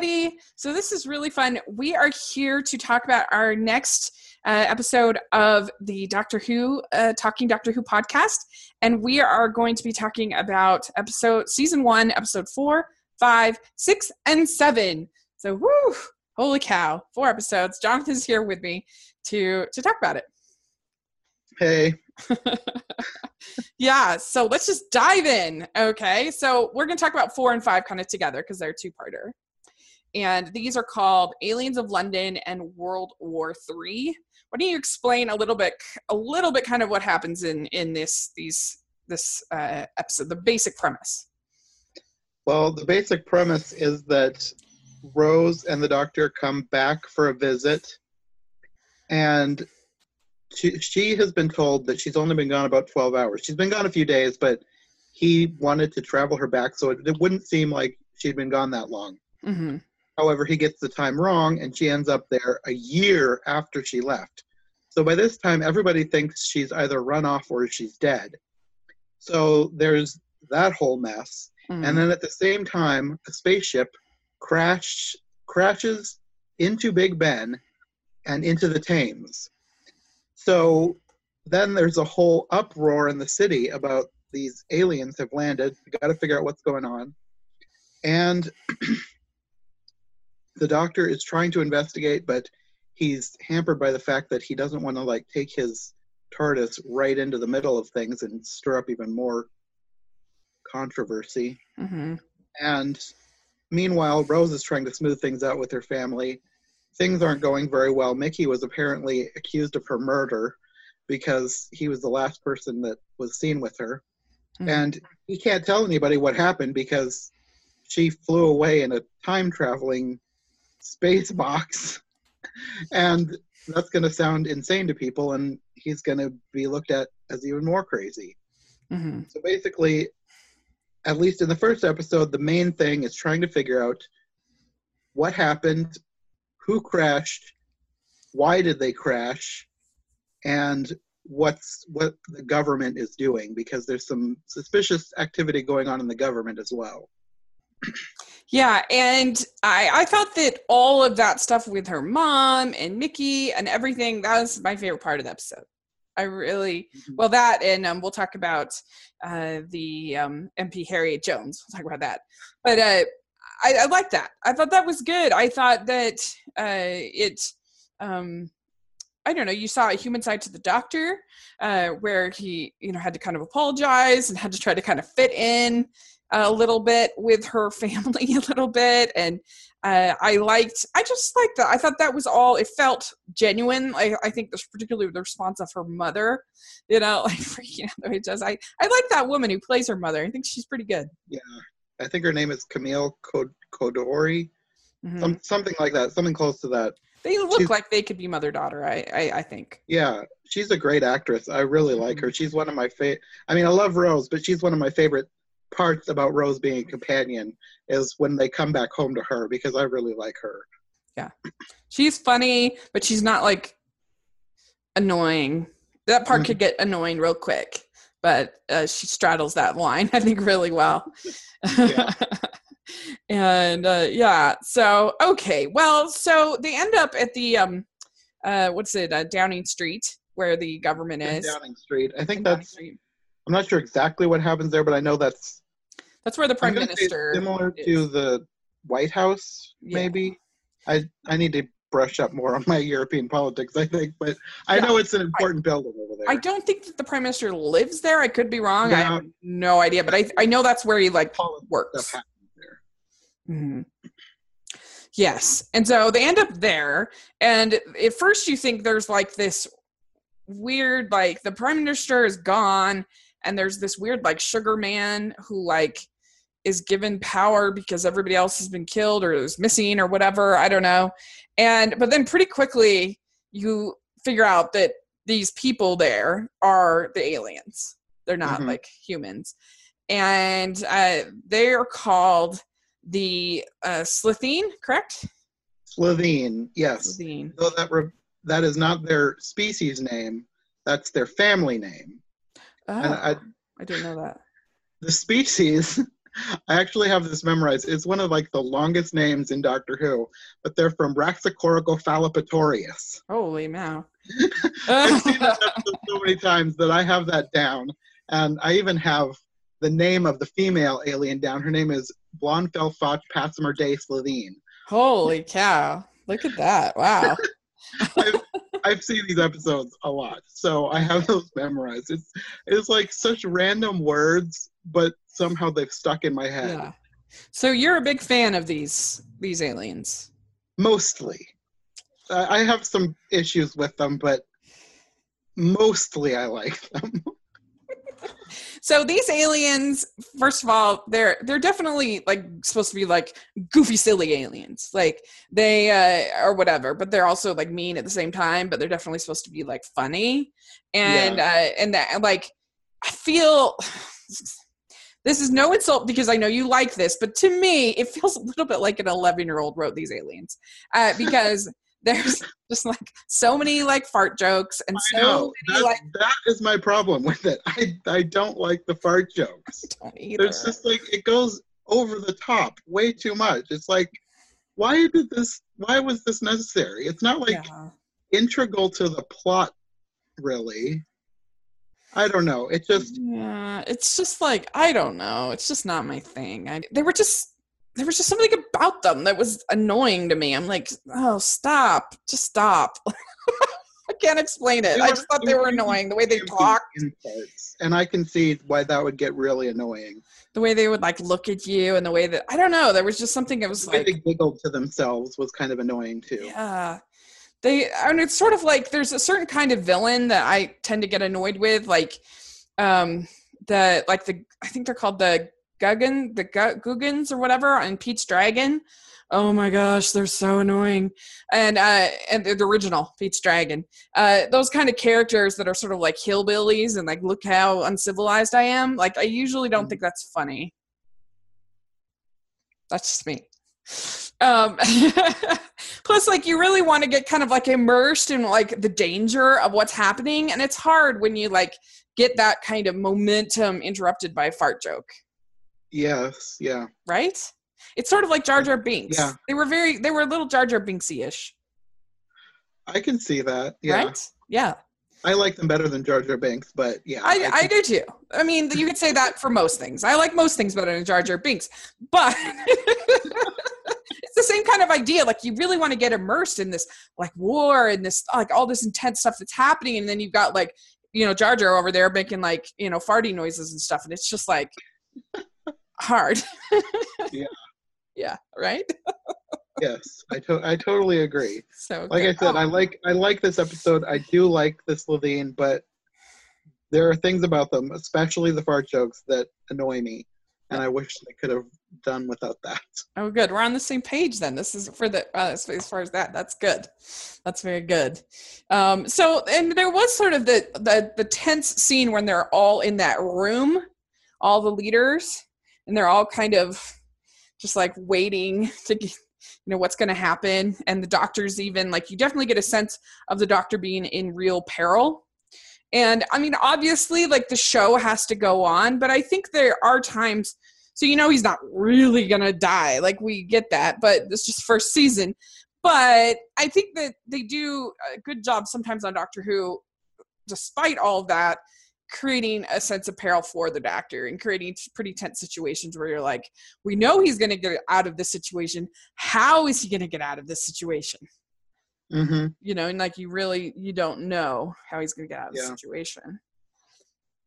everybody. So, this is really fun. We are here to talk about our next uh, episode of the Doctor Who, uh, Talking Doctor Who podcast. And we are going to be talking about episode, season one, episode four, five, six, and seven. So, whoo, holy cow, four episodes. Jonathan's here with me to, to talk about it. Hey. yeah, so let's just dive in. Okay, so we're going to talk about four and five kind of together because they're two parter. And these are called Aliens of London and World War Three. Why don't you explain a little bit, a little bit, kind of what happens in in this these this uh, episode, the basic premise? Well, the basic premise is that Rose and the Doctor come back for a visit, and she, she has been told that she's only been gone about 12 hours. She's been gone a few days, but he wanted to travel her back so it, it wouldn't seem like she'd been gone that long. Mm-hmm. However, he gets the time wrong and she ends up there a year after she left. So by this time, everybody thinks she's either run off or she's dead. So there's that whole mess. Mm-hmm. And then at the same time, a spaceship crash, crashes into Big Ben and into the Thames. So then there's a whole uproar in the city about these aliens have landed. Got to figure out what's going on. And the doctor is trying to investigate, but he's hampered by the fact that he doesn't want to like take his TARDIS right into the middle of things and stir up even more controversy. Mm-hmm. And meanwhile, Rose is trying to smooth things out with her family. Things aren't going very well. Mickey was apparently accused of her murder because he was the last person that was seen with her. Mhm. And he can't tell anybody what happened because she flew away in a time traveling space box. And that's going to sound insane to people, and he's going to be looked at as even more crazy. Mm-hmm. So basically, at least in the first episode, the main thing is trying to figure out what happened, who crashed, why did they crash, and what's what the government is doing because there's some suspicious activity going on in the government as well. Yeah, and I I thought that all of that stuff with her mom and Mickey and everything that was my favorite part of the episode. I really Mhm. well that and um, we'll talk about uh, the um, MP Harriet Jones. We'll talk about that, but uh, I, I like that. I thought that was good. I thought that uh, it. Um, I don't know. You saw a human side to the doctor, uh, where he, you know, had to kind of apologize and had to try to kind of fit in a little bit with her family, a little bit, and uh, I liked. I just liked that. I thought that was all. It felt genuine. I, I think, this, particularly the response of her mother, you know, like freaking out the way it does. I I like that woman who plays her mother. I think she's pretty good. Yeah, I think her name is Camille Kod- Coduri, Mhm. some, something like that, something close to that. they look she's- like they could be mother daughter. I, I I think. Yeah, she's a great actress. I really like Mhm. her. She's one of my favorite. I mean, I love Rose, but she's one of my favorite parts about Rose being a companion is when they come back home to her because I really like her. Yeah. She's funny, but she's not like annoying. That part could get annoying real quick, but uh, she straddles that line, I think, really well. Yeah. and uh, yeah, so okay, well, so they end up at the um, uh, what's it, uh, Downing Street, where the government In is. Downing Street. I think In Downing that's. I'm not sure exactly what happens there, but I know that's That's where the prime I'm gonna say minister. similar is. to the White House, Yeah. maybe. I I need to brush up more on my European politics, I think, but I Yeah. know it's an important building over there. I don't think that the prime minister lives there. I could be wrong. I have no idea, but I I know that's where he like works. stuff happens there. Mhm. Yes. And so they end up there. And at first, you think there's like this weird, like, the prime minister is gone. And there's this weird, like, sugar man who, like, is given power because everybody else has been killed or is missing or whatever. I don't know. And, but then pretty quickly, you figure out that these people there are the aliens. They're not Mhm. like humans. And uh, they are called the uh, Slitheen, correct? Slitheen, yes. Slitheen. Though that re- that is not their species name, that's their family name. Oh, And I, I, didn't know that. the species I actually have this memorized. It's one of like the longest names in Doctor Who, but they're from Raxacoricofallapatorius. Holy man. I've seen that episode so many times that I have that down, and I even have the name of the female alien down. Her name is Blon Fel-Fotch Pasameer-Day Slitheen. Holy cow. Look at that. Wow. I've, I've seen these episodes a lot, so I have those memorized. It's it's like such random words, but somehow they've stuck in my head. Yeah. So you're a big fan of these these aliens. Mostly, I I have some issues with them, but mostly I like them. So these aliens, first of all, they're they're definitely like supposed to be like goofy, silly aliens, like they uh, or whatever. But they're also like mean at the same time. But they're definitely supposed to be like funny, and uh, and that like I feel. This is no insult because I know you like this, but to me, it feels a little bit like an 11 year old wrote these aliens uh, because there's just like so many like fart jokes and I so know many that, like that is my problem with it. I I don't like the fart jokes. It's just like it goes over the top way too much. It's like, why did this? Why was this necessary? It's not like yeah. integral to the plot, really. I don't know. It just yeah, it's just like I don't know. It's just not my thing. I, they were just there was just something about them that was annoying to me. I'm like, oh, stop, just stop. I can't explain it. I just thought they were annoying. The way they talked, and I can see why that would get really annoying. the way they would like look at you, and the way that I don't know. There was just something that was The way like, they giggled to themselves was kind of annoying too. yeah. They and it's sort of like there's a certain kind of villain that I tend to get annoyed with, like um the like the I think they're called the Guggen, the Gu- Guggins or whatever on Pete's Dragon. Oh my gosh, they're so annoying. And uh and the original Pete's Dragon. Uh those kind of characters that are sort of like hillbillies and like look how uncivilized I am. Like I usually don't think that's funny. That's just me. Um plus like you really want to get kind of like immersed in like the danger of what's happening and it's hard when you like get that kind of momentum interrupted by a fart joke Yes, yeah. right it's sort of like jar jar binks Yeah. they were very they were a little jar jar binksy-ish I can see that. Yeah. right yeah I like them better than Jar Jar Binks, but yeah. I, can- I do too i mean you could say that for most things i like most things better than jar jar binks but it's the same kind of idea like you really want to get immersed in this like war and this like all this intense stuff that's happening and then you've got like you know jar jar over there making like you know farty noises and stuff and it's just like hard Yeah. yeah right yes, I to- I totally agree. so Like I said, Oh, I like I like this episode. I do like this Levine, but there are things about them, especially the fart jokes, that annoy me, and I wish they could have done without that. Oh, good. We're on the same page then. This is for the uh, as, as far as that. That's good. That's very good. Um, so, and there was sort of the, the the tense scene when they're all in that room, all the leaders, and they're all kind of just like waiting to get, you know what's going to happen. And the doctor's even like you definitely get a sense of the doctor being in real peril. And I mean, obviously, like the show has to go on, but I think there are times so you know he's not really gonna die. Like we get that, but it's just first season. But I think that they do a good job sometimes on Doctor Who, despite all that, creating a sense of peril for the doctor and creating pretty tense situations where you're like, we know he's gonna get out of this situation. How is he gonna get out of this situation? hmm You know, and like you really you don't know how he's gonna get out of the situation.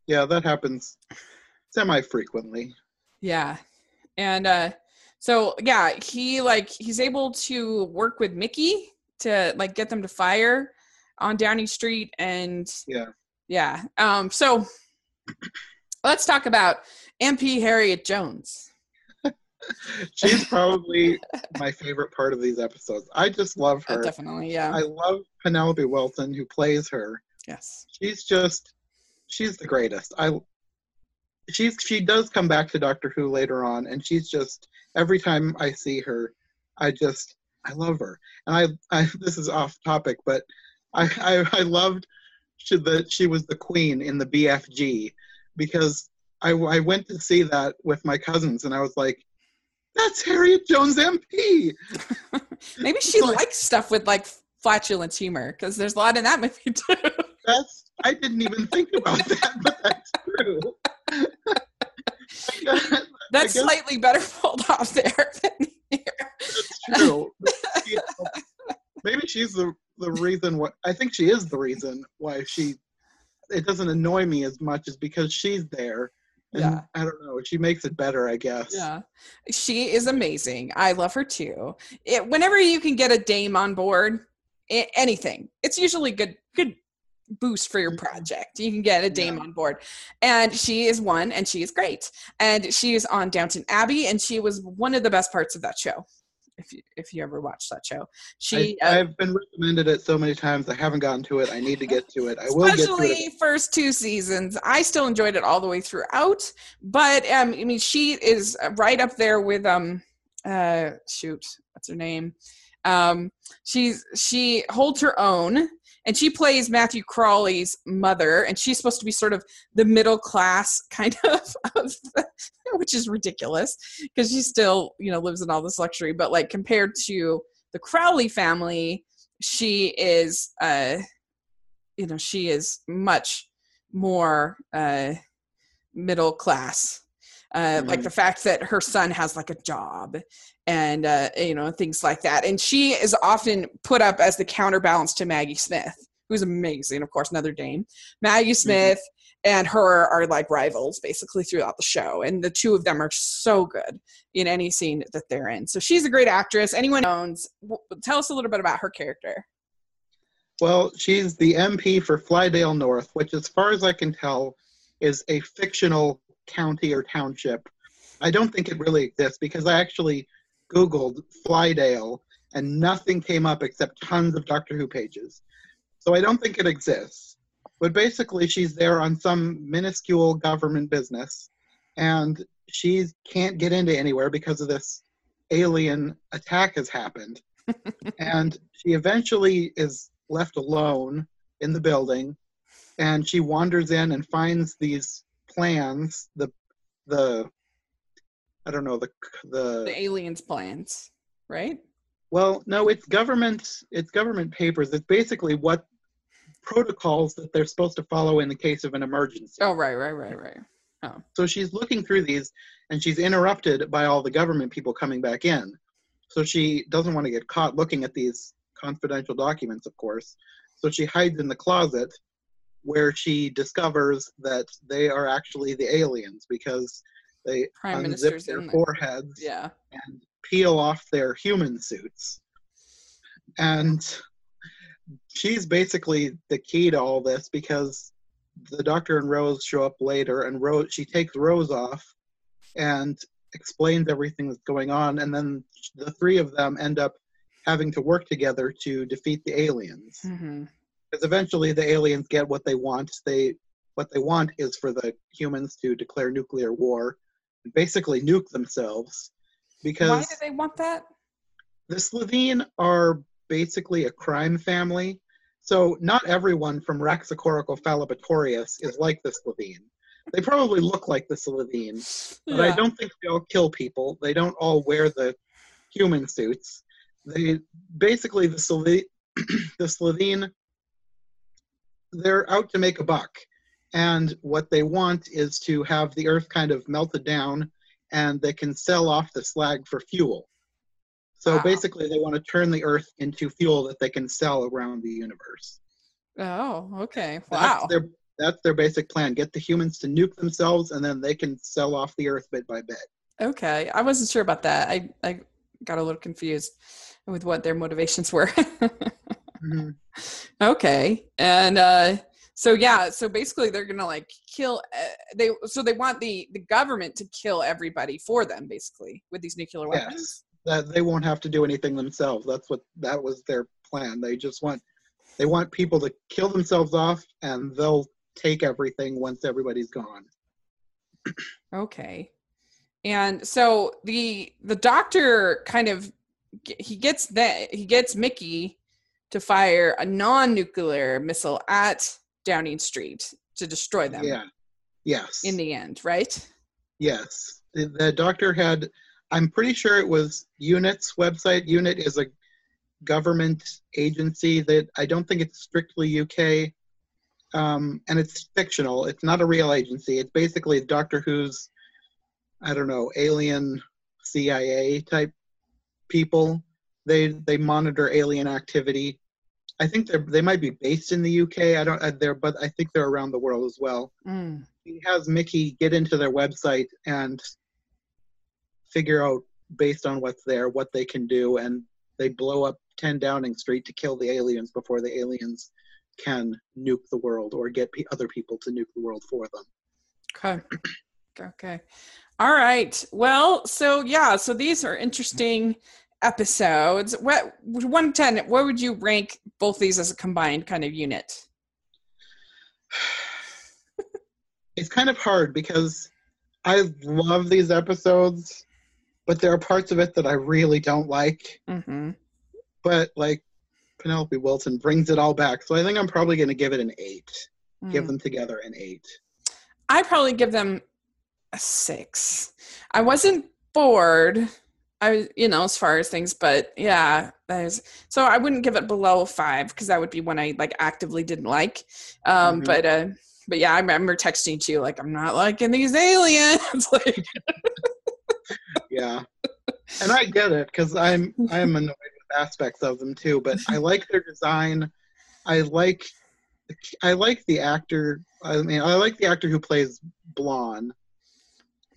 Yeah, that happens semi frequently. Yeah. And uh so yeah, he like he's able to work with Mickey to like get them to fire on Downing Street and Yeah. Yeah. Um so let's talk about MP Harriet Jones. She's probably my favorite part of these episodes. I just love Uh, her. definitely, yeah. I love Penelope Wilton who plays her. yes. She's just she's the greatest. I she's she does come back to Doctor Who later on and she's just every time I see her I just I love her. And I I this is off topic but I I, I loved she, that she was the queen in the BFG because I, I went to see that with my cousins, and I was like, "That's Harriet Jones MP." Maybe she Like- likes stuff with like flatulence humor because there's a lot in that movie too. That's I didn't even think about that, but that's true. That's guess- slightly better pulled off there than here. That's true. Maybe she's the the reason. What I think she is the reason why she. It doesn't annoy me as much is because she's there. And Yeah. I don't know. She makes it better, I guess. Yeah, she is amazing. I love her too. It, whenever you can get a dame on board, i anything, it's usually good. Good boost for your Mhm. project. You can get a dame Yeah. on board, and she is one, and she is great. And she is on Downton Abbey, and she was one of the best parts of that show. If you if you ever watched that show, she I, uh, I've been recommended it so many times. I haven't gotten to it. I need to get to it. I will get to especially it. first two seasons i still enjoyed it all the way throughout but um i mean she is right up there with um uh shoot what's her name um she's she holds her own and she plays matthew crawley's mother and she's supposed to be sort of the middle class kind of, of which is ridiculous because she still you know lives in all this luxury. But like compared to the Crawley family she is uh you know she is much more uh middle class uh like Mhm. the fact that her son has like a job and uh you know things like that. And she is often put up as the counterbalance to maggie smith who's amazing of course another dame. Maggie smith and her are like rivals basically throughout the show and the two of them are so good in any scene that they're in. So she's a great actress. Anyone owns tell us a little bit about her character. Well, she's the MP for Flydale North, which, as far as I can tell, is a fictional county or township. I don't think it really exists because I actually Googled Flydale and nothing came up except tons of Doctor Who pages. So I don't think it exists. But basically, she's there on some minuscule government business and she can't get into anywhere because of this alien attack has happened. and she eventually is left alone in the building and she wanders in and finds these plans the the i don't know the the, the aliens plans right well no it's government it's government papers it's basically what protocols that they're supposed to follow in the case of an emergency oh right right right right Oh. so she's looking through these and she's interrupted by all the government people coming back in. So she doesn't want to get caught looking at these confidential documents, of course. So she hides in the closet where she discovers that they are actually the aliens because they prime unzip their foreheads yeah. and peel off their human suits. And she's basically the key to all this because the doctor and Rose show up later and Rose she takes Rose off and explains everything that's going on and then the three of them end up having to work together to defeat the aliens. Hmm because eventually the aliens get what they want they what they want is for the humans to declare nuclear war and basically nuke themselves because why do they want that the Slitheen are basically a crime family. So not everyone from Raxacoricofallapatorius is like the Slitheen. They probably look like the Slitheen, but I don't think they all kill people. They don't all wear the human suits. They basically the Slove- the Slitheen they're out to make a buck. And what they want is to have the earth kind of melted down and they can sell off the slag for fuel. So Wow. basically, they want to turn the Earth into fuel that they can sell around the universe. oh okay That's wow their that's their basic plan. Get the humans to nuke themselves, and then they can sell off the Earth bit by bit. okay i wasn't sure about that i i got a little confused with what their motivations were Mhm. okay and uh so yeah so basically they're gonna like kill uh, they so they want the the government to kill everybody for them basically with these nuclear weapons. Yes. That they won't have to do anything themselves. That's what that was their plan. They just want they want people to kill themselves off, and they'll take everything once everybody's gone. okay and so the the doctor kind of he gets that he gets mickey to fire a non-nuclear missile at downing street to destroy them Yeah. Yes. in the end, right? Yes. The, the doctor had, I'm pretty sure it was UNIT's website. UNIT is a government agency that I don't think it's strictly UK. Um, and it's fictional. It's not a real agency. It's basically Doctor Who's, I don't know, alien CIA type people. They they monitor alien activity. I think they they might be based in the UK. I don't uh, they're but I think they're around the world as well. Mm. He has Mickey get into their website and figure out based on what's there what they can do, and they blow up 10 Downing Street to kill the aliens before the aliens can nuke the world or get pe- other people to nuke the world for them. Okay. Okay. All right. Well, so yeah, so these are interesting episodes. What one ten? what would you rank both these as a combined kind of unit? It's kind of hard because I love these episodes, but there are parts of it that I really don't like. Mm-hmm. But like Penelope Wilton brings it all back. So I think I'm probably going to give it an eight. Give them together an eight. I probably give them a six. I wasn't bored. I, you know, as far as things, but yeah, there's so I wouldn't give it below five because that would be one I like actively didn't like. Um, Mhm. but uh, but yeah, I remember texting to you like I'm not liking these aliens. like, Yeah. and I get it because I'm I'm annoyed with aspects of them too, but I like their design. I like I like the actor. I mean, I like the actor who plays Blonde.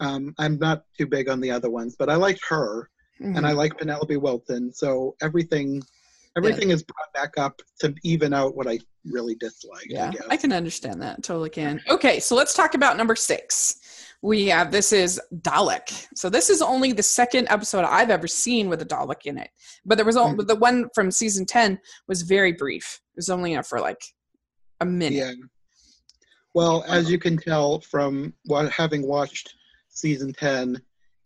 Um, I'm not too big on the other ones, but I liked her, mm-hmm. and I like Penelope Wilton. So everything, everything is brought back up to even out what I really dislike. Yeah, I guess. I can understand that. Totally can. Okay, so let's talk about number six. We have this is Dalek. So this is only the second episode I've ever seen with a Dalek in it. But there was only Mhm. the one from season ten was very brief. It was only for like a minute. Yeah. Well, as you can tell from what having watched season 10,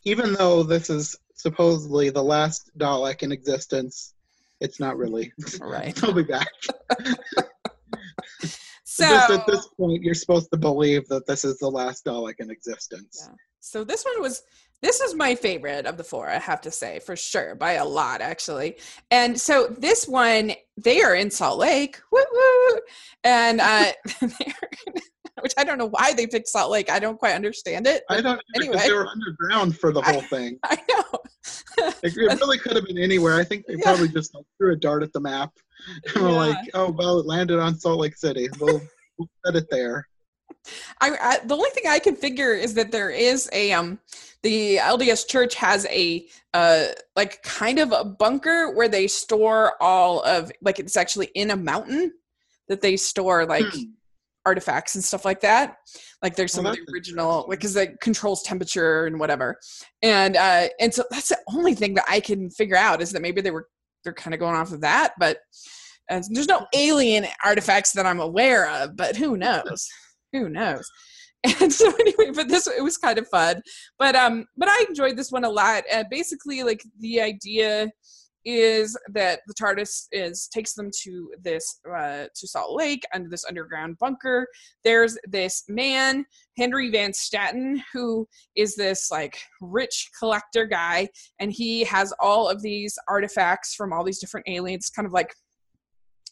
even though this is supposedly the last Dalek in existence, it's not really. Right. He'll be back. So Just at this point, you're supposed to believe that this is the last Dalek in existence. Yeah. so this one was this is my favorite of the four, I have to say, for sure, by a lot actually. And so this one, they are in Salt Lake, woo woo, and uh, they're- which I don't know why they picked Salt Lake. I don't quite understand it. I don't Anyway. they were underground for the whole thing. I know. It, it really could have been anywhere. I think they Yeah. probably just like, threw a dart at the map and were Yeah. like, "Oh well, it landed on Salt Lake City. We'll, we'll set it there." I, I the only thing I can figure is that there is a um the LDS church has a uh like kind of a bunker where they store all of like it's actually in a mountain that they store like Hmm. Artifacts and stuff like that. Like there's some Well, of the that's original like because it controls temperature and whatever. And uh and so that's the only thing that I can figure out is that maybe they were they're kind of going off of that, but uh, there's no alien artifacts that I'm aware of, but who knows? who knows? And so anyway, but this it was kind of fun. But um but I enjoyed this one a lot. And basically like the idea is that the TARDIS is takes them to this uh, to Salt Lake under this underground bunker. There's this man, Henry Van Statten, who is this like rich collector guy, and he has all of these artifacts from all these different aliens, kind of like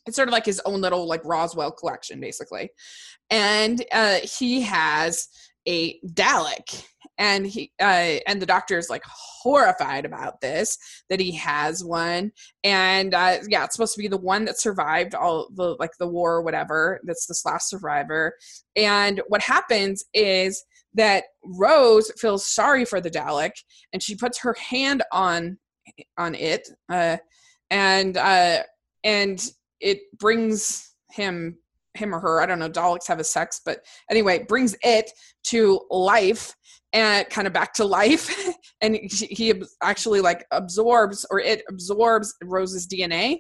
it's sort of like his own little like Roswell collection, basically. And uh, he has a Dalek, and he uh, and the doctor is like horrified about this that he has one. And uh, yeah it's supposed to be the one that survived all the like the war or whatever that's this last survivor. And what happens is that rose feels sorry for the dalek and she puts her hand on on it uh, and uh, and it brings him him or her i don't know daleks have a sex but anyway brings it to life and kind of back to life and he, actually like absorbs or it absorbs rose's dna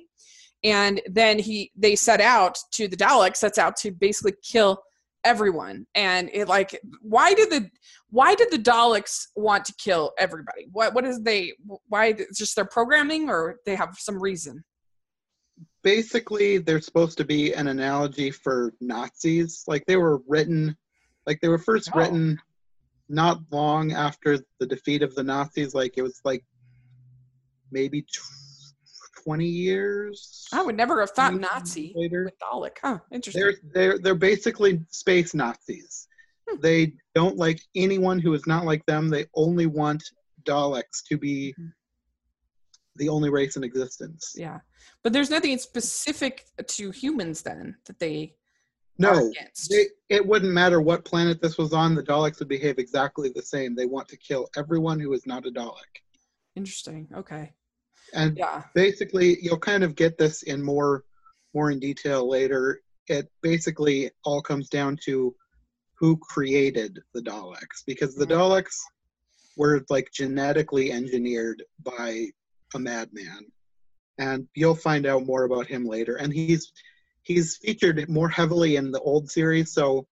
and then he they set out to the dalek sets out to basically kill everyone and it like why did the why did the daleks want to kill everybody? What what is they why it's just their programming or they have some reason Basically, they're supposed to be an analogy for Nazis. Like they were written Like they were first Oh. written not long after the defeat of the Nazis. Like it was like maybe tw- twenty years. I would never have thought Nazi later. with Dalek. Huh, interesting. They're they're they're basically space Nazis. Hmm. They don't like anyone who is not like them. They only want Daleks to be Mhm. The only race in existence. yeah. But there's nothing specific to humans then that they No, they, it wouldn't matter what planet this was on. The Daleks would behave exactly the same. They want to kill everyone who is not a Dalek. Interesting. Okay. And Yeah. basically, you'll kind of get this in more more in detail later. It basically all comes down to who created the Daleks because the Mhm. Daleks were like genetically engineered by a madman, and you'll find out more about him later. And he's he's featured more heavily in the old series, so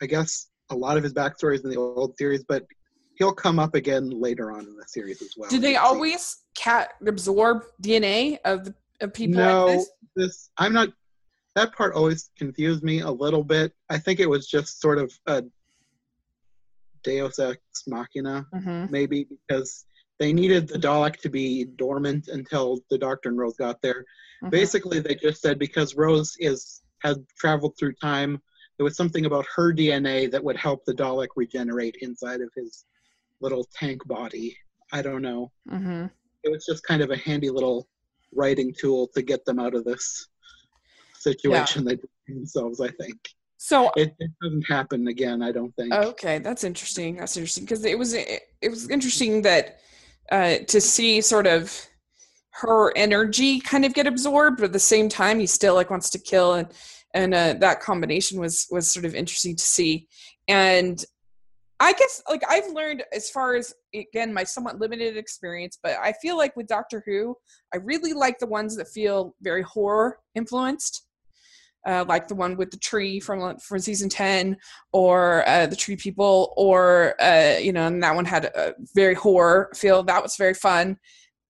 I guess a lot of his backstory is in the old series, but he'll come up again later on in the series as well. Do they always cat absorb DNA of the of people no, like this? this I'm not. That part always confused me a little bit. I think it was just sort of a Deus ex machina, Mm-hmm. maybe because they needed the Dalek to be dormant until the Doctor and Rose got there. Mm-hmm. Basically, they just said because Rose is had traveled through time, there was something about her DNA that would help the Dalek regenerate inside of his little tank body. I don't know Mm-hmm. it was just kind of a handy little writing tool to get them out of this situation they themselves i think So it, it doesn't happen again i don't think Okay, that's interesting. That's interesting because it was it, was interesting that uh, to see sort of her energy kind of get absorbed, but at the same time, he still like wants to kill, and and uh, that combination was was sort of interesting to see. And I guess like I've learned as far as again my somewhat limited experience, but I feel like with Doctor Who, I really like the ones that feel very horror influenced. Uh, like the one with the tree from from season 10 or uh, the tree people or uh, you know and that one had a very horror feel. That was very fun.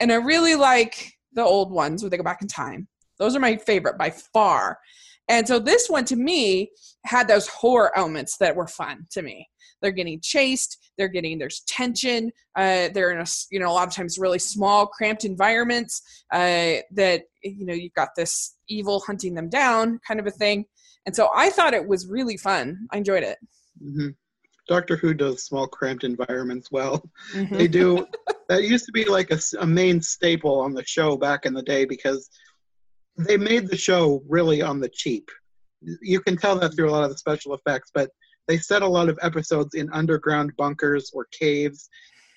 And i really like the old ones where they go back in time. Those are my favorite by far. And so this one to me had those horror elements that were fun to me they're getting chased they're getting there's tension uh, they're in a you know a lot of times really small cramped environments uh, that you know you've got this evil hunting them down kind of a thing. And so i thought it was really fun. I enjoyed it. Hmm doctor who does small cramped environments well. Mhm. they do. That used to be like a main staple on the show back in the day because they made the show really on the cheap. You can tell that through a lot of the special effects but they set a lot of episodes in underground bunkers or caves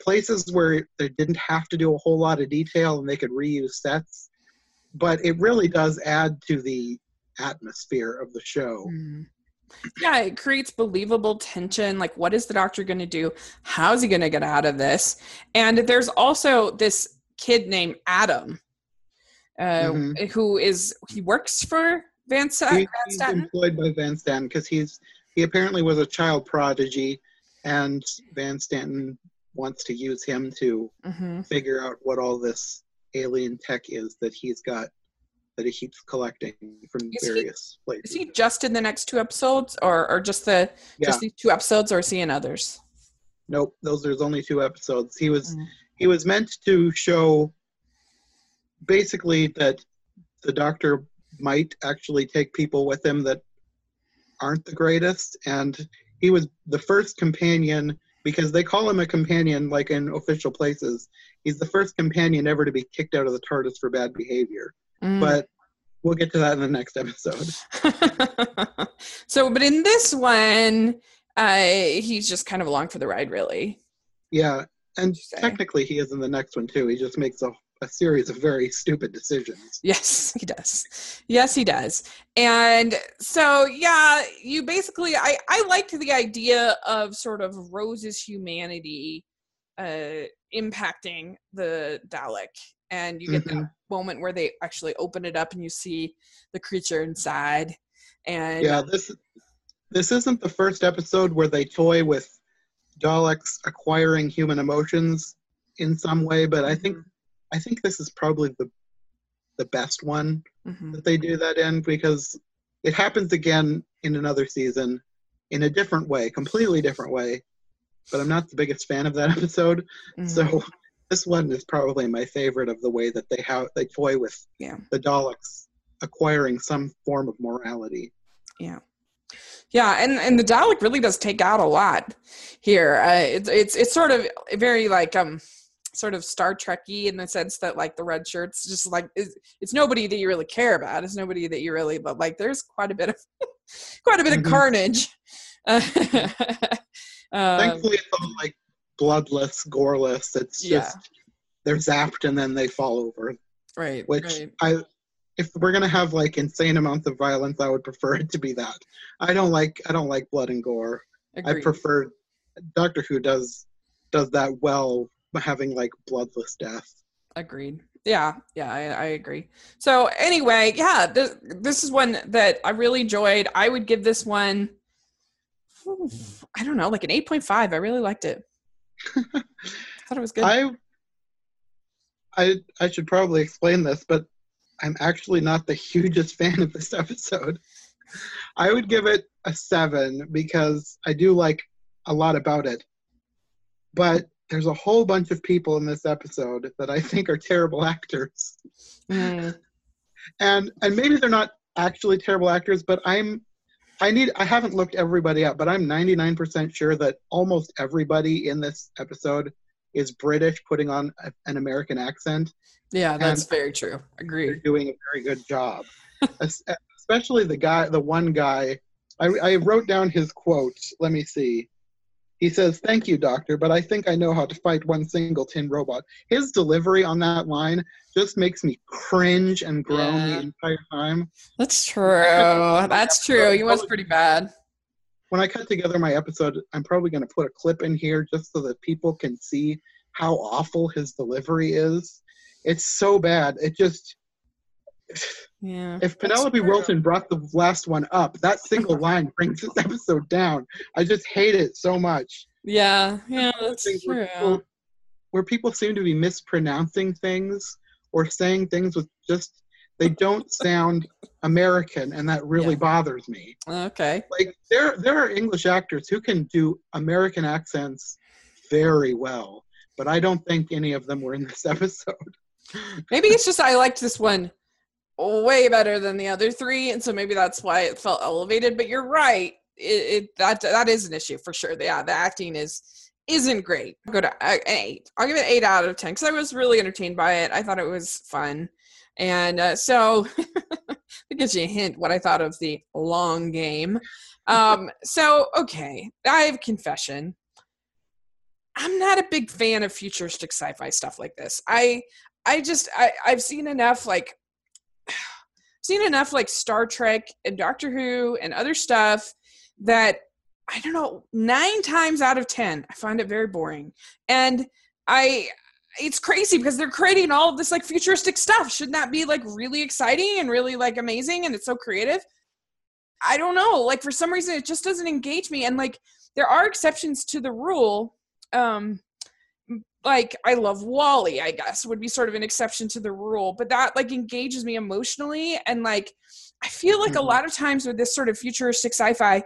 places where they didn't have to do a whole lot of detail and they could reuse sets but it really does add to the atmosphere of the show Mhm. Yeah, it creates believable tension. Like, what is the doctor going to do? How's he going to get out of this? And there's also this kid named Adam, uh, Mhm. who is he works for Van He- Van he's employed by Van Statten because he's he apparently was a child prodigy, and Van Statten wants to use him to hmm figure out what all this alien tech is that he's got that he keeps collecting from Is he- various places. Is he just in the next two episodes, or or just the yeah, just these two episodes, or is he in others? nope. Those there's only two episodes. He was Mm. he was meant to show basically that the doctor might actually take people with him that aren't the greatest. And he was the first companion because they call him a companion like in official places. He's the first companion ever to be kicked out of the tardis for bad behavior. Mm. but we'll get to that in the next episode. So, but in this one, uh, he's just kind of along for the ride, really. yeah and technically he is in the next one too. He just makes a, a series of very stupid decisions Yes, he does. Yes, he does. And so, yeah, you basically, I, I liked the idea of sort of Rose's humanity uh, impacting the Dalek. And you get that Mhm. moment where they actually open it up and you see the creature inside. And Yeah, this this isn't the first episode where they toy with Daleks acquiring human emotions in some way, but I think I think this is probably the the best one Mhm. that they do that in because it happens again in another season in a different way, completely different way. But I'm not the biggest fan of that episode. Mhm. So this one is probably my favorite of the way that they have they toy with Yeah. the Daleks acquiring some form of morality. Yeah. Yeah, and and the Dalek really does take out a lot here. Uh, it's it's it's sort of very like um sort of Star Trekky in the sense that like the red shirts just like it's, it's nobody that you really care about. It's nobody that you really but like there's quite a bit of quite a bit of Mhm. carnage. Uh, um, Thankfully, it's all like bloodless, goreless. It's Yeah. just they're zapped and then they fall over. right, Which right. I, if we're gonna have like insane amounts of violence, I would prefer it to be that. I don't like I don't like blood and gore. I prefer Doctor Who does does that well, having like bloodless death. Agreed. Yeah, yeah, I, I agree. So anyway, yeah, this this is one that I really enjoyed. I would give this one, I don't know, like an eight point five. I really liked it. I thought it was good. I I I should probably explain this, but I'm actually not the hugest fan of this episode. I would give it a seven because I do like a lot about it. But there's a whole bunch of people in this episode that I think are terrible actors. Mm, And and maybe they're not actually terrible actors, but I'm I need I haven't looked everybody up, but I'm 99% sure that almost everybody in this episode is British putting on a, an American accent. yeah, that's very true. They're doing a very good job. Especially the guy, the one guy. I, I wrote down his quote. Let me see. He says, "Thank you, doctor, but I think I know how to fight one single tin robot." His delivery on that line just makes me cringe and groan Yeah. the entire time. That's true. That's true. He was pretty bad. when I cut together my episode, I'm probably going to put a clip in here just so that people can see how awful his delivery is. It's so bad. It just Yeah. if Penelope true. Wilton brought the last one up, that single line brings this episode down. I just hate it so much. Yeah. Yeah. That's true. Where people, where people seem to be mispronouncing things or saying things with just they don't sound American, and that really Yeah. bothers me. Okay. like there there are English actors who can do American accents very well, but I don't think any of them were in this episode. Maybe it's just I liked this one way better than the other three, and so maybe that's why it felt elevated. But you're right; it, it that that is an issue for sure. Yeah, the acting is isn't great. I'll go to uh, eight. I'll give it eight out of ten because I was really entertained by it. I thought it was fun, and uh, so it gives you a hint what I thought of the long game. Um, so okay, I have confession. I'm not a big fan of futuristic sci-fi stuff like this. I I just I, I've seen enough like seen enough like Star Trek and Doctor Who and other stuff that I don't know, nine times out of ten, I find it very boring. And I it's crazy because they're creating all of this like futuristic stuff. Shouldn't that be like really exciting and really like amazing and it's so creative? I don't know. Like for some reason it just doesn't engage me. And like there are exceptions to the rule. Um like I love WALL-E, I guess, would be sort of an exception to the rule, but that like engages me emotionally and like I feel like a Mhm. lot of times with this sort of futuristic sci-fi,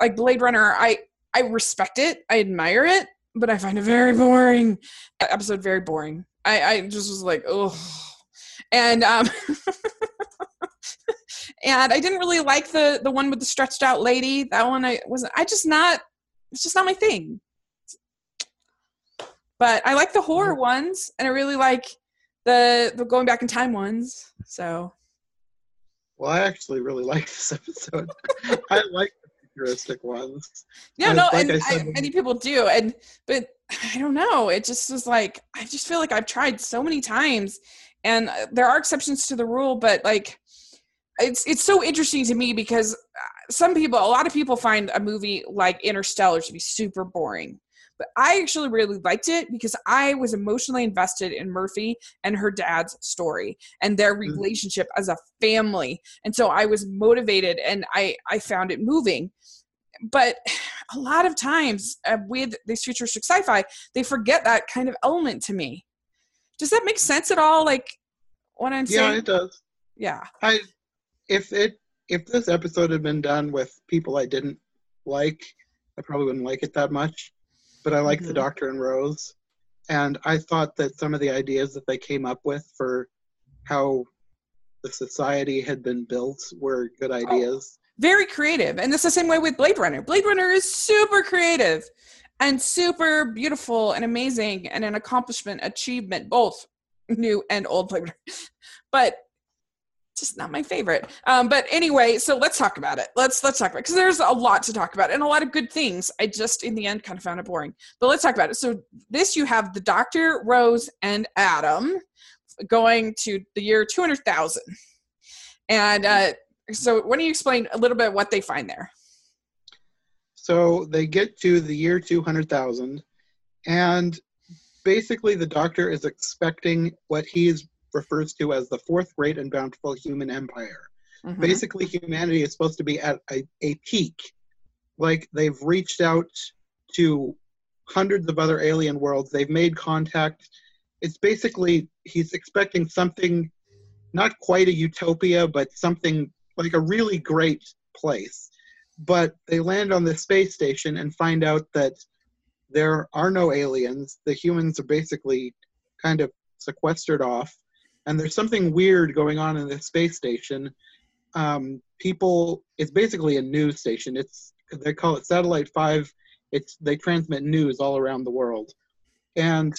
like Blade Runner, I I respect it, I admire it, but I find it very boring. That episode very boring. I I just was like, oh, and um. and I didn't really like the the one with the stretched out lady. That one I wasn't. I just not. It's just not my thing. But I like the horror ones, and I really like the the going back in time ones. So Well, I actually really like this episode. I like the futuristic ones. yeah, no, like and I I many people do, and but I don't know. It just is like I just feel like I've tried so many times, and uh, there are exceptions to the rule, but like it's it's so interesting to me because uh, some people, a lot of people find a movie like Interstellar to be super boring. But I actually really liked it because I was emotionally invested in Murphy and her dad's story and their Mhm. relationship as a family. And so I was motivated and I, I found it moving. But a lot of times uh, with this futuristic sci-fi, they forget that kind of element to me. Does that make sense at all? Like what I'm saying? Yeah, it does. yeah. I if it if this episode had been done with people I didn't like. I probably wouldn't like it that much, but I like the Mhm. Doctor and Rose, and I thought that some of the ideas that they came up with for how the society had been built were good ideas. very creative and it's the same way with blade runner blade runner is super creative and super beautiful and amazing and an accomplishment achievement both new and old blade runner but just not my favorite. Um, but anyway so let's talk about it. Let's let's talk about it because there's a lot to talk about and a lot of good things. I just in the end kind of found it boring. But let's talk about it. So this you have the doctor rose and adam going to the year 200000 and uh, so why don't you explain a little bit what they find there? So they get to the year 200,000, and basically the Doctor is expecting what he refers to as the fourth great and bountiful human empire. Mhm. Basically, humanity is supposed to be at a, a peak. Like they've reached out to hundreds of other alien worlds, they've made contact. It's basically, he's expecting something, not quite a utopia, but something like a really great place but they land on the space station and find out that there are no aliens. The humans are basically kind of sequestered off, and there's something weird going on in the space station. Um, people, it's basically a news station. It's they call it Satellite Five. It's they transmit news all around the world, and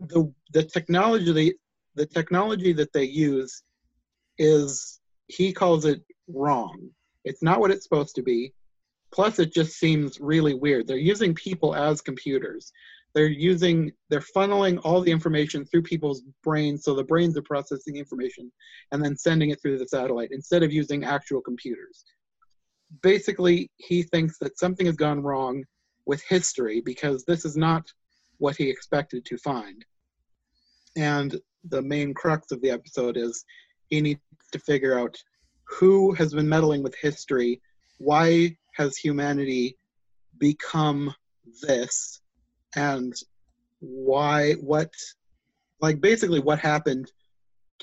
the the technology they, the technology that they use is he calls it wrong. It's not what it's supposed to be. Plus, it just seems really weird. They're using people as computers. They're using, they're funneling all the information through people's brains, so the brains are processing information and then sending it through the satellite instead of using actual computers. Basically, he thinks that something has gone wrong with history because this is not what he expected to find. And the main crux of the episode is he needs to figure out who has been meddling with history, why has humanity become this, and why, what, like basically what happened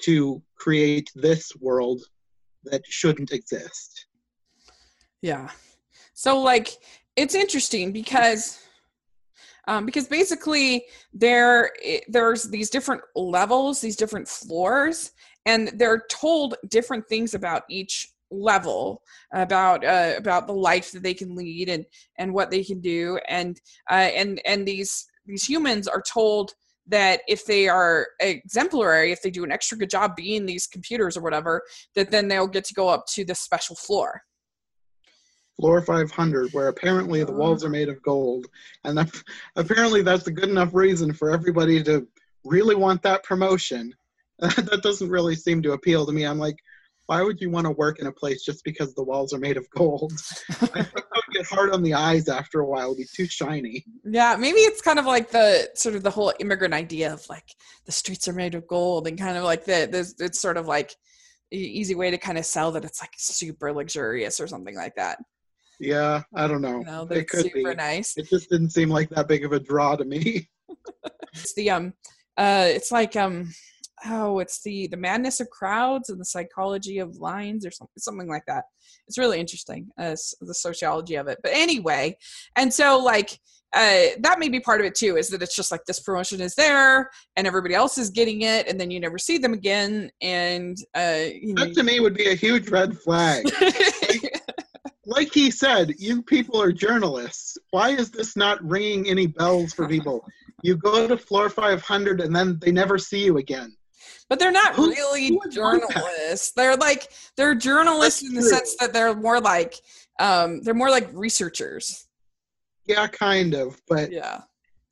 to create this world that shouldn't exist. Yeah. So like it's interesting because um, because basically there there's these different levels, these different floors, and they're told different things about each level about uh, about the life that they can lead and and what they can do and uh, and and these these humans are told that if they are exemplary if they do an extra good job being these computers or whatever that then they'll get to go up to this special floor Floor 500, where apparently the walls are made of gold, and that, apparently that's a good enough reason for everybody to really want that promotion. that doesn't really seem to appeal to me. I'm like, why would you want to work in a place just because the walls are made of gold? I think that would get hard on the eyes after a while. It'd be too shiny. Yeah, maybe it's kind of like the sort of the whole immigrant idea of like the streets are made of gold and kind of like the this it's sort of like easy way to kind of sell that it's like super luxurious or something like that. Yeah, I don't know. You know, it could super be. nice. It just didn't seem like that big of a draw to me. It's the um uh it's like um oh it's the the madness of crowds and the psychology of lines or something something like that. It's really interesting uh, the sociology of it. But anyway, and so like uh, that may be part of it too is that it's just like this promotion is there and everybody else is getting it and then you never see them again and uh you know That to me would be a huge red flag. like he said, you people are journalists. Why is this not ringing any bells for people? You go to floor 500 and then they never see you again. But they're not Who- really who journalists. They're like they're journalists That's in the true. sense that they're more like um they're more like researchers. Yeah, kind of, but yeah.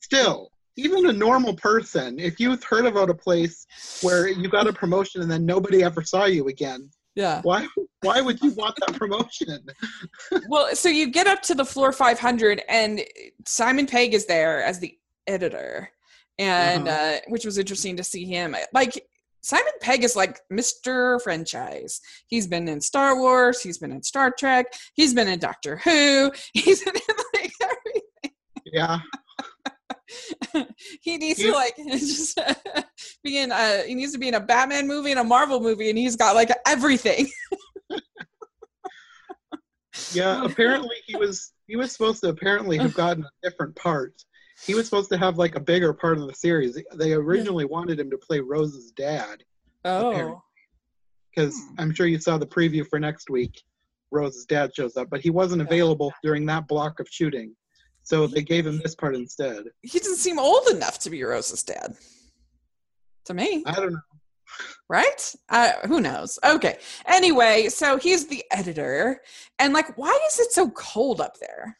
still, even a normal person, if you've heard about a place where you got a promotion and then nobody ever saw you again, yeah. why why would you want that promotion? well so you get up to the floor 500 and simon pegg is there as the editor. And uh Uh-huh. which was interesting to see him. Like simon pegg is like mr franchise. He's been in star wars he's been in star trek he's been in doctor who he's been in like everything. Yeah, he needs to like just be in a he needs to be in a batman movie and a marvel movie and he's got like everything. Yeah, apparently he was he was supposed to apparently have gotten a different part. He was supposed to have like a bigger part of the series. They originally wanted him to play Rose's dad Oh. because Hmm. I'm sure you saw the preview for next week. Rose's dad shows up, but he wasn't available during that block of shooting, so they gave him this part instead. He doesn't seem old enough to be Rose's dad. To me. I don't know. right? Uh, who knows? Okay. Anyway, so he's the editor, and like, why is it so cold up there?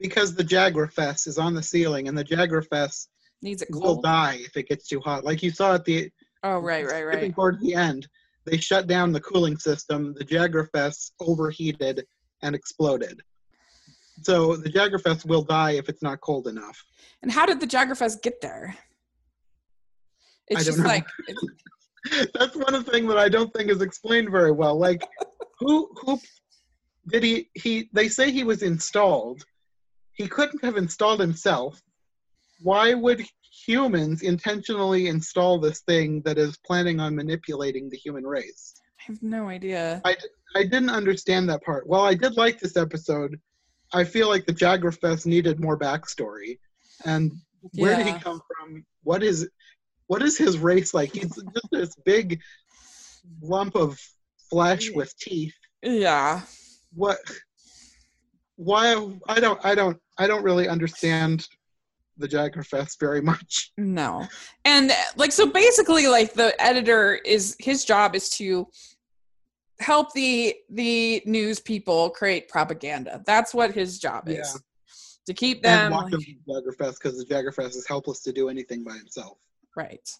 Because the Jagrafess is on the ceiling, and the Jagrafess Needs it will cold. die if it gets too hot. Like you saw at the Oh, right, right, right. towards the end, they shut down the cooling system. The Jagrafess overheated and exploded. So the Jagrafess will die if it's not cold enough. And how did the Jagrafess get there? It's just know. like That's one thing that I don't think is explained very well. Like, who who did he he? They say he was installed. He couldn't have installed himself. Why would humans intentionally install this thing that is planning on manipulating the human race? I have no idea. I didn't understand that part. Well, I did like this episode. I feel like the Jagrafess needed more backstory. And where did he come from? What is what is his race like? He's just this big lump of flesh with teeth. Yeah. What why I don't I don't I don't really understand the Jagrafess very much. No. And like so basically like the editor is his job is to help the the news people create propaganda. That's what his job is. Yeah. To keep And them walk like, him to the Jagrafess because the Jagrafess is helpless to do anything by himself. right.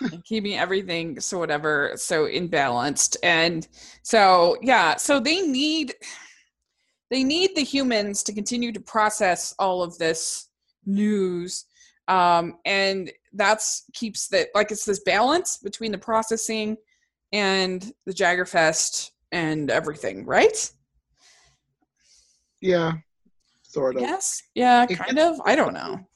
and keeping everything so whatever so imbalanced. And so yeah, so they need they need the humans to continue to process all of this news um, and that's keeps that like it's this balance between the processing and the Jagrafess and everything, right? Yeah. Sort of. Yes. Yeah, It kind gets- of. I don't know.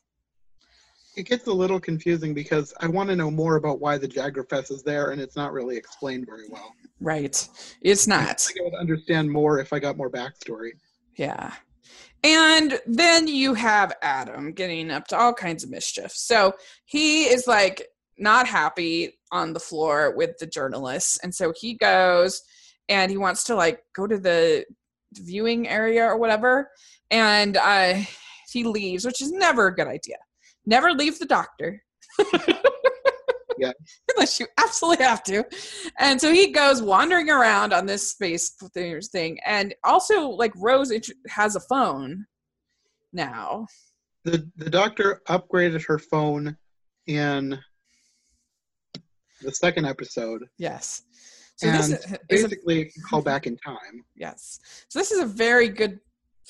It gets a little confusing because I want to know more about why the Jagrafess is there, and it's not really explained very well. Right. It's I not. think I would understand more if I got more backstory. Yeah. And then you have Adam getting up to all kinds of mischief. So he is like not happy on the floor with the journalists. And so he goes and he wants to like go to the viewing area or whatever. And uh, he leaves, which is never a good idea. Never leave the doctor. Yeah. Unless you absolutely have to. And so he goes wandering around on this space thing. And also, like, Rose has a phone now. The the doctor upgraded her phone in the second episode, Yes. So this and is, is basically can call back in time. yes. So this is a very good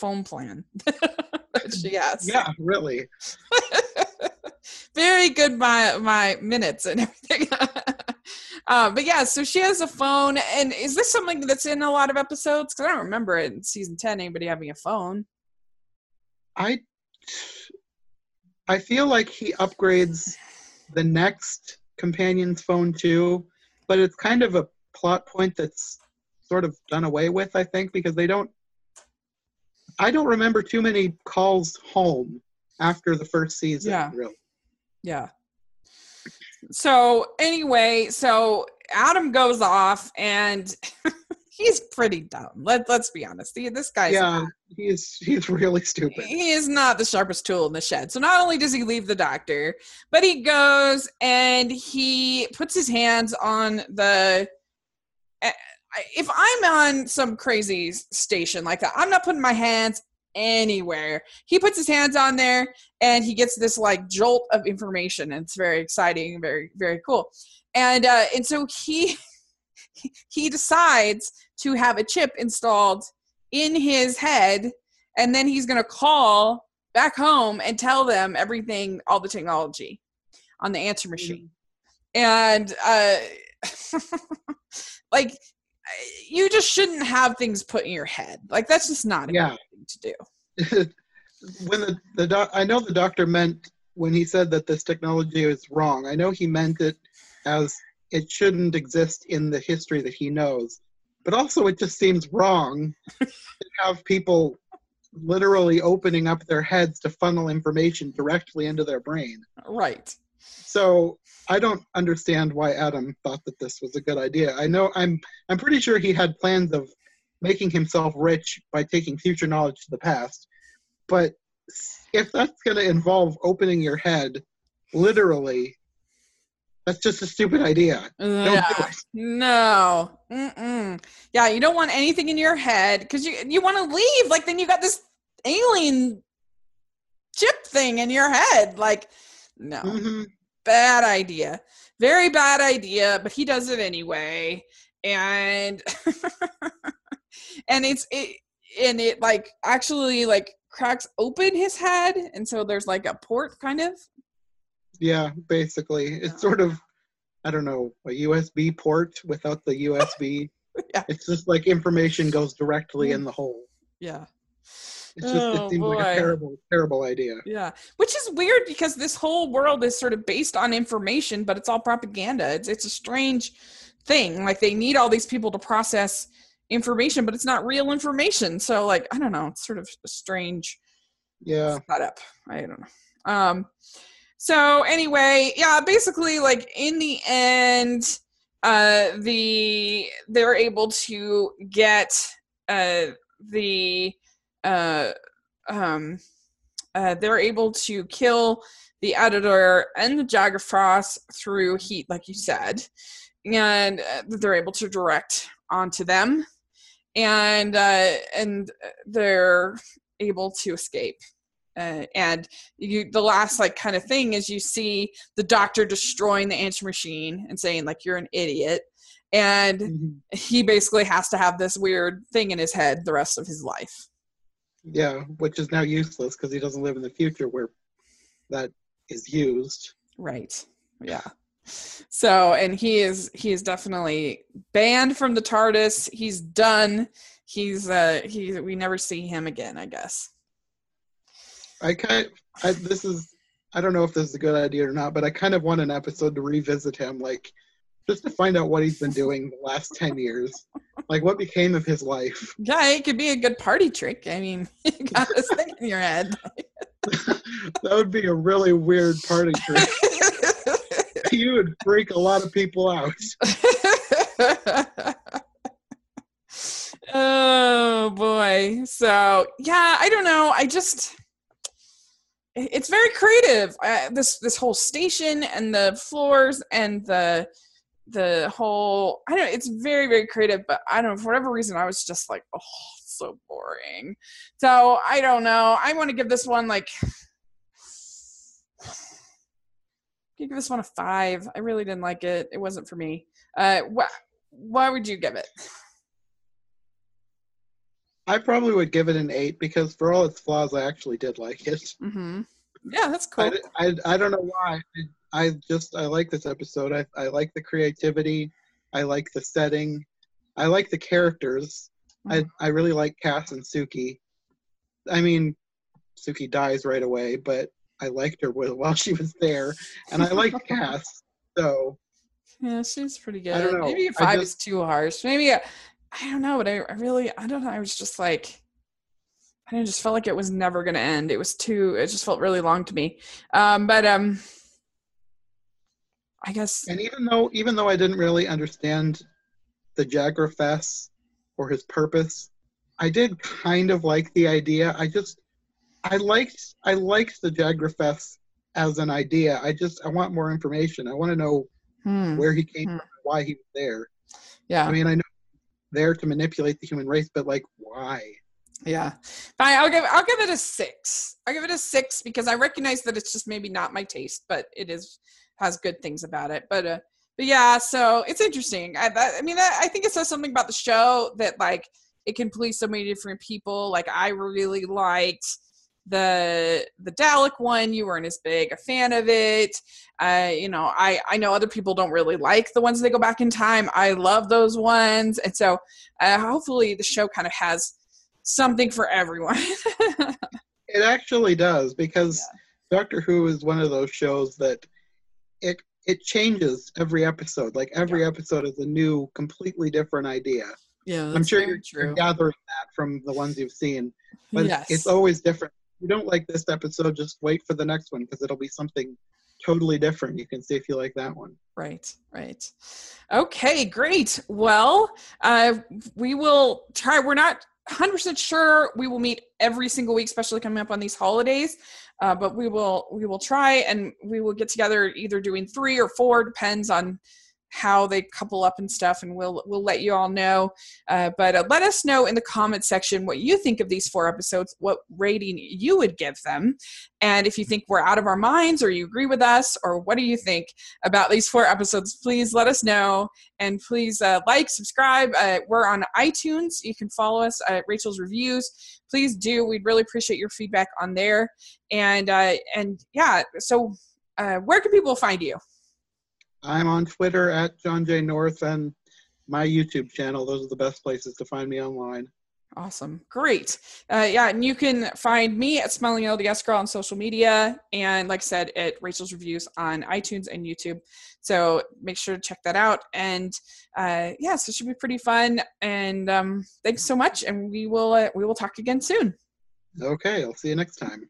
phone plan that she has. Yeah, really. very good my my minutes and everything. uh, but yeah, so she has a phone, and is this something that's in a lot of episodes? Because I don't remember it in season ten. Anybody having a phone? I I feel like he upgrades the next companion's phone too, but it's kind of a plot point that's sort of done away with, I think, because they don't I don't remember too many calls home after the first season, Yeah. really. Yeah. So anyway, so Adam goes off and he's pretty dumb. Let let's be honest. He, this guy's Yeah, he's he's really stupid. he is not the sharpest tool in the shed. So not only does he leave the doctor, but he goes and he puts his hands on the. If I'm on some crazy station like that, I'm not putting my hands anywhere. He puts his hands on there and he gets this like jolt of information. And it's very exciting, very very cool. And uh, and so he he decides to have a chip installed in his head and then he's going to call back home and tell them everything all the technology on the answer machine and uh like you just shouldn't have things put in your head like that's just not a Yeah. good thing to do when the, the doc, I know the doctor meant when he said that this technology is wrong. I know he meant it as it shouldn't exist in the history that he knows. but also it just seems wrong to have people literally opening up their heads to funnel information directly into their brain. Right. So I don't understand why Adam thought that this was a good idea. I know I'm I'm pretty sure he had plans of making himself rich by taking future knowledge to the past. But if that's going to involve opening your head literally that's just a stupid idea. Don't do Yeah. it. No. Mm-mm. Yeah, you don't want anything in your head because you you want to leave. Like then you got this alien chip thing in your head. Like, no, Mhm. bad idea. Very bad idea. But he does it anyway, and and it's it and it like actually like cracks open his head, and so there's like a port kind of. Yeah, basically. It's sort of I don't know, a USB port without the USB. Yeah. It's just like information goes directly in the hole. Yeah. It's just Oh, it seems like a terrible, terrible idea. Yeah, which is weird because this whole world is sort of based on information, but it's all propaganda. It's it's a strange thing. Like they need all these people to process information, but it's not real information. So like I don't know, it's sort of a strange Yeah. setup. I don't know. Um so anyway, yeah, basically like in the end uh the they're able to get uh the uh um uh they're able to kill the editor and the Jagrafess through heat like you said and uh, they're able to direct onto them and uh and they're able to escape uh, and you the last like kind of thing is you see the doctor destroying the answer machine and saying like you're an idiot and Mhm. he basically has to have this weird thing in his head the rest of his life Yeah, which is now useless because he doesn't live in the future where that is used. right. Yeah. So and he is he is definitely banned from the tardis. He's done. He's uh he we never see him again i guess. I kind I, this is I don't know if this is a good idea or not, but I kind of want an episode to revisit him, like just to find out what he's been doing the last ten years. Like what became of his life. yeah it could be a good party trick i mean you got this thing in your head that would be a really weird party trick. you would freak a lot of people out. oh boy so yeah i don't know i just it's very creative uh, this this whole station and the floors and the the whole i don't know, it's very very creative but i don't know for whatever reason i was just like oh so boring so i don't know i want to give this one like give this one a five i really didn't like it it wasn't for me uh what why would you give it I probably would give it an eight because for all its flaws, I actually did like it. Mm-hmm. Yeah, that's cool. I, I, I don't know why. I, just I like this episode. I, I like the creativity. I like the setting. I like the characters. I, I really like Cass and Suki. I mean, Suki dies right away, but I liked her while she was there, and I liked Cass. So yeah, she's pretty good. I don't know. Maybe five just- is too harsh. Maybe I I don't know, but I, I really I don't know. I was just like I just felt like it was never gonna end. It was too. It just felt really long to me. Um, but um, I guess And even though even though I didn't really understand the Jagrafess or his purpose, I did kind of like the idea. I just I liked I liked the Jagrafess as an idea. I just I want more information. I want to know hmm, where he came Hmm. from, why he was there. yeah. I mean, I know there to manipulate the human race, but like why? Yeah, fine. I'll give I'll give it a six. I'll give it a six because I recognize that it's just maybe not my taste, but it is has good things about it. But uh, but yeah, so it's interesting. I that, I mean, that, I think it says something about the show that like it can please so many different people. Like I really liked the the Dalek one. You weren't as big a fan of it. Uh, you know, I I know other people don't really like the ones that go back in time. I love those ones, and so uh, hopefully the show kind of has something for everyone. It actually does because Doctor Who is one of those shows that it it changes every episode. Like every episode is a new, completely different idea. Yeah, I'm sure you're, you're, gathering that from the ones you've seen, but yes. it's always different. If you don't like this episode, just wait for the next one because it'll be something totally different. You can see if you like that one. Right, right. Okay, great. Well, uh, we will try. We're not 100% sure we will meet every single week, especially coming up on these holidays. Uh, but we will we will try and we will get together either doing three or four, depends on how they couple up and stuff and we'll we'll let you all know. Uh, but uh, let us know in the comment section what you think of these four episodes what rating you would give them and if you think we're out of our minds or you agree with us or what do you think about these four episodes please let us know. And please uh, like subscribe uh, we're on itunes. You can follow us at rachel's reviews. Please do we'd really appreciate your feedback on there. And uh, and yeah so uh, where can people find you I'm on Twitter at John J. North and my YouTube channel. Those are the best places to find me online. Awesome. Great. Uh, yeah, and you can find me at Smiling LDS Girl on social media and, like I said, at Rachel's Reviews on iTunes and YouTube. So make sure to check that out. And uh, yeah, so it should be pretty fun. And um, thanks so much. And we will uh, we will talk again soon. Okay, I'll see you next time.